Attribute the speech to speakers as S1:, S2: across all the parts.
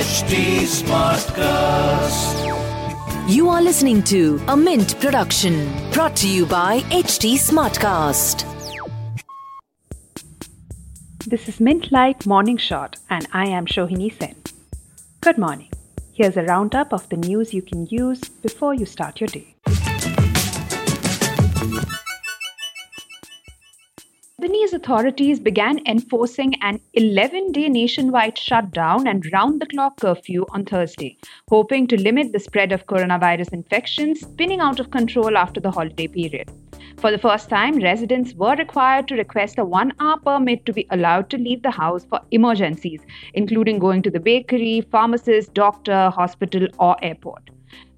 S1: HT Smartcast.
S2: You are listening to a Mint production brought to you by HT Smartcast.
S3: This is Mint Light Morning Shot, and I am Shohini Sen. Good morning. Here's a roundup of the news you can use before you start your day. Lebanese authorities began enforcing an 11 day nationwide shutdown and round the clock curfew on Thursday, hoping to limit the spread of coronavirus infections spinning out of control after the holiday period. For the first time, residents were required to request a one hour permit to be allowed to leave the house for emergencies, including going to the bakery, pharmacist, doctor, hospital, or airport.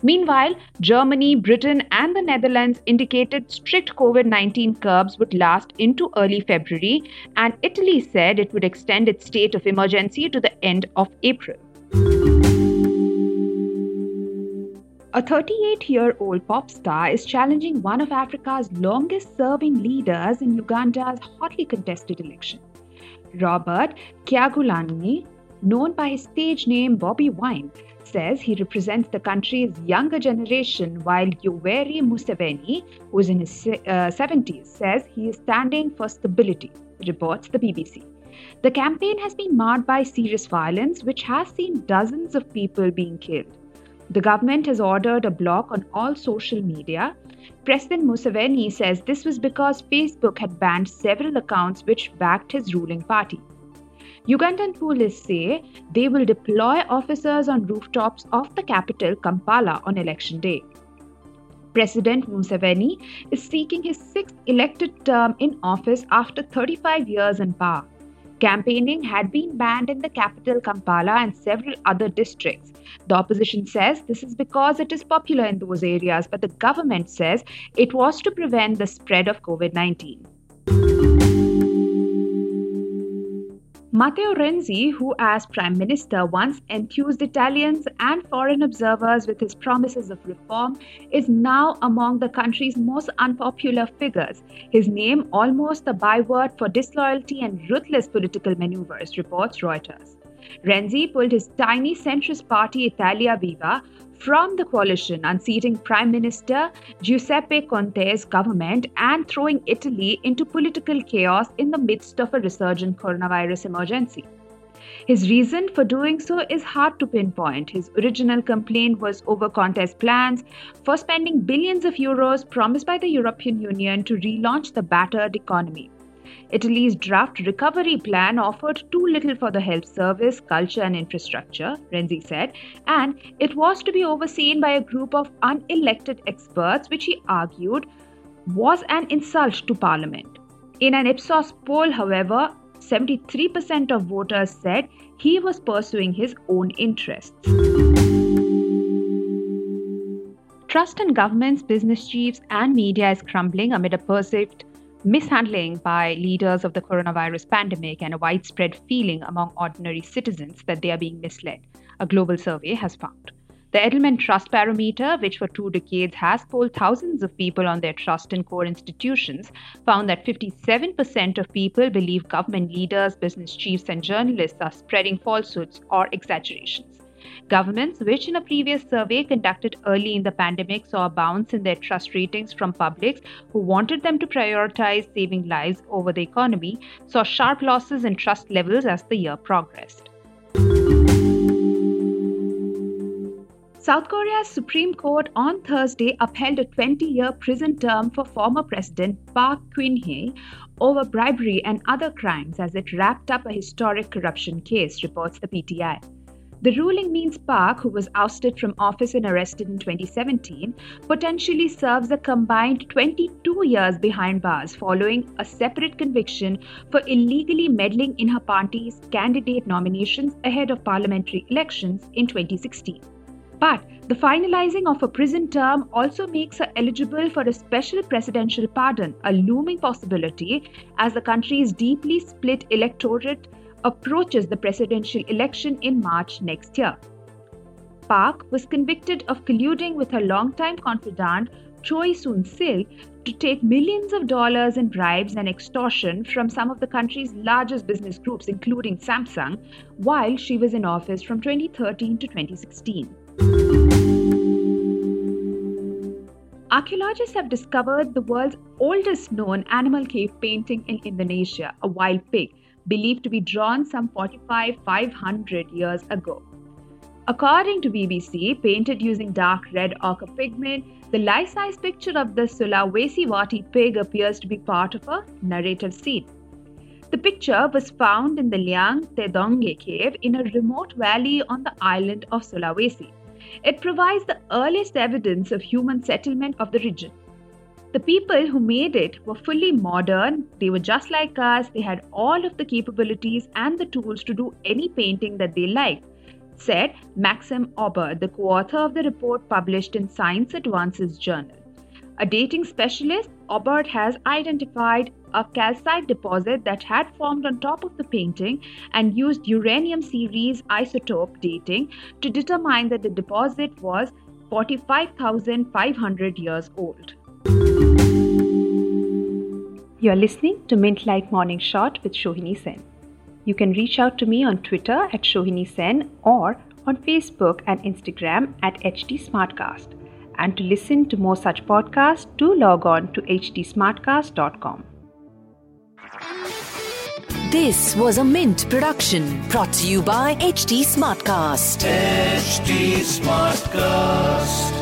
S3: Meanwhile, Germany, Britain, and the Netherlands indicated strict COVID 19 curbs would last into early February, and Italy said it would extend its state of emergency to the end of April. A 38 year old pop star is challenging one of Africa's longest serving leaders in Uganda's hotly contested election. Robert Kyagulanyi, known by his stage name Bobby Wine, says he represents the country's younger generation, while Yoweri Museveni, who is in his uh, 70s, says he is standing for stability, reports the BBC. The campaign has been marred by serious violence, which has seen dozens of people being killed. The government has ordered a block on all social media. President Museveni says this was because Facebook had banned several accounts which backed his ruling party. Ugandan police say they will deploy officers on rooftops of the capital, Kampala, on election day. President Museveni is seeking his sixth elected term in office after 35 years in power. Campaigning had been banned in the capital Kampala and several other districts. The opposition says this is because it is popular in those areas, but the government says it was to prevent the spread of COVID 19. Matteo Renzi, who as Prime Minister once enthused Italians and foreign observers with his promises of reform, is now among the country's most unpopular figures. His name almost a byword for disloyalty and ruthless political maneuvers, reports Reuters. Renzi pulled his tiny centrist party Italia Viva from the coalition, unseating Prime Minister Giuseppe Conte's government and throwing Italy into political chaos in the midst of a resurgent coronavirus emergency. His reason for doing so is hard to pinpoint. His original complaint was over Conte's plans for spending billions of euros promised by the European Union to relaunch the battered economy. Italy's draft recovery plan offered too little for the health service, culture, and infrastructure, Renzi said, and it was to be overseen by a group of unelected experts, which he argued was an insult to parliament. In an Ipsos poll, however, 73% of voters said he was pursuing his own interests. Trust in governments, business chiefs, and media is crumbling amid a perceived mishandling by leaders of the coronavirus pandemic and a widespread feeling among ordinary citizens that they are being misled, a global survey has found. The Edelman Trust Barometer, which for two decades has polled thousands of people on their trust in core institutions, found that 57% of people believe government leaders, business chiefs, and journalists are spreading falsehoods or exaggerations. Governments, which in a previous survey conducted early in the pandemic saw a bounce in their trust ratings from publics who wanted them to prioritize saving lives over the economy, saw sharp losses in trust levels as the year progressed. South Korea's Supreme Court on Thursday upheld a 20 year prison term for former President Park Geun hye over bribery and other crimes as it wrapped up a historic corruption case, reports the PTI. The ruling means Park, who was ousted from office and arrested in 2017, potentially serves a combined 22 years behind bars following a separate conviction for illegally meddling in her party's candidate nominations ahead of parliamentary elections in 2016. But the finalizing of a prison term also makes her eligible for a special presidential pardon, a looming possibility as the country's deeply split electorate approaches the presidential election in March next year. Park was convicted of colluding with her longtime confidant Choi Soon Sil to take millions of dollars in bribes and extortion from some of the country's largest business groups, including Samsung, while she was in office from 2013 to 2016. Archaeologists have discovered the world's oldest known animal cave painting in Indonesia, a wild pig, believed to be drawn some 45 500 years ago. According to BBC, painted using dark red ochre pigment, the life size picture of the Sulawesi warty pig appears to be part of a narrative scene. The picture was found in the Leang Tedongnge cave in a remote valley on the island of Sulawesi. It provides the earliest evidence of human settlement of the region. The people who made it were fully modern, they were just like us, they had all of the capabilities and the tools to do any painting that they liked, said Maxim Aubert, the co author of the report published in Science Advances Journal. A dating specialist, Aubert has identified a calcite deposit that had formed on top of the painting and used uranium series isotope dating to determine that the deposit was 45,500 years old. You're listening to Mint Light Morning Shot with Shohini Sen. You can reach out to me on Twitter at Shohini Sen or on Facebook and Instagram at HT Smartcast. And to listen to more such podcasts, do log on to htsmartcast.com.
S2: This was a Mint production brought to you by HT Smartcast.
S1: HT Smartcast.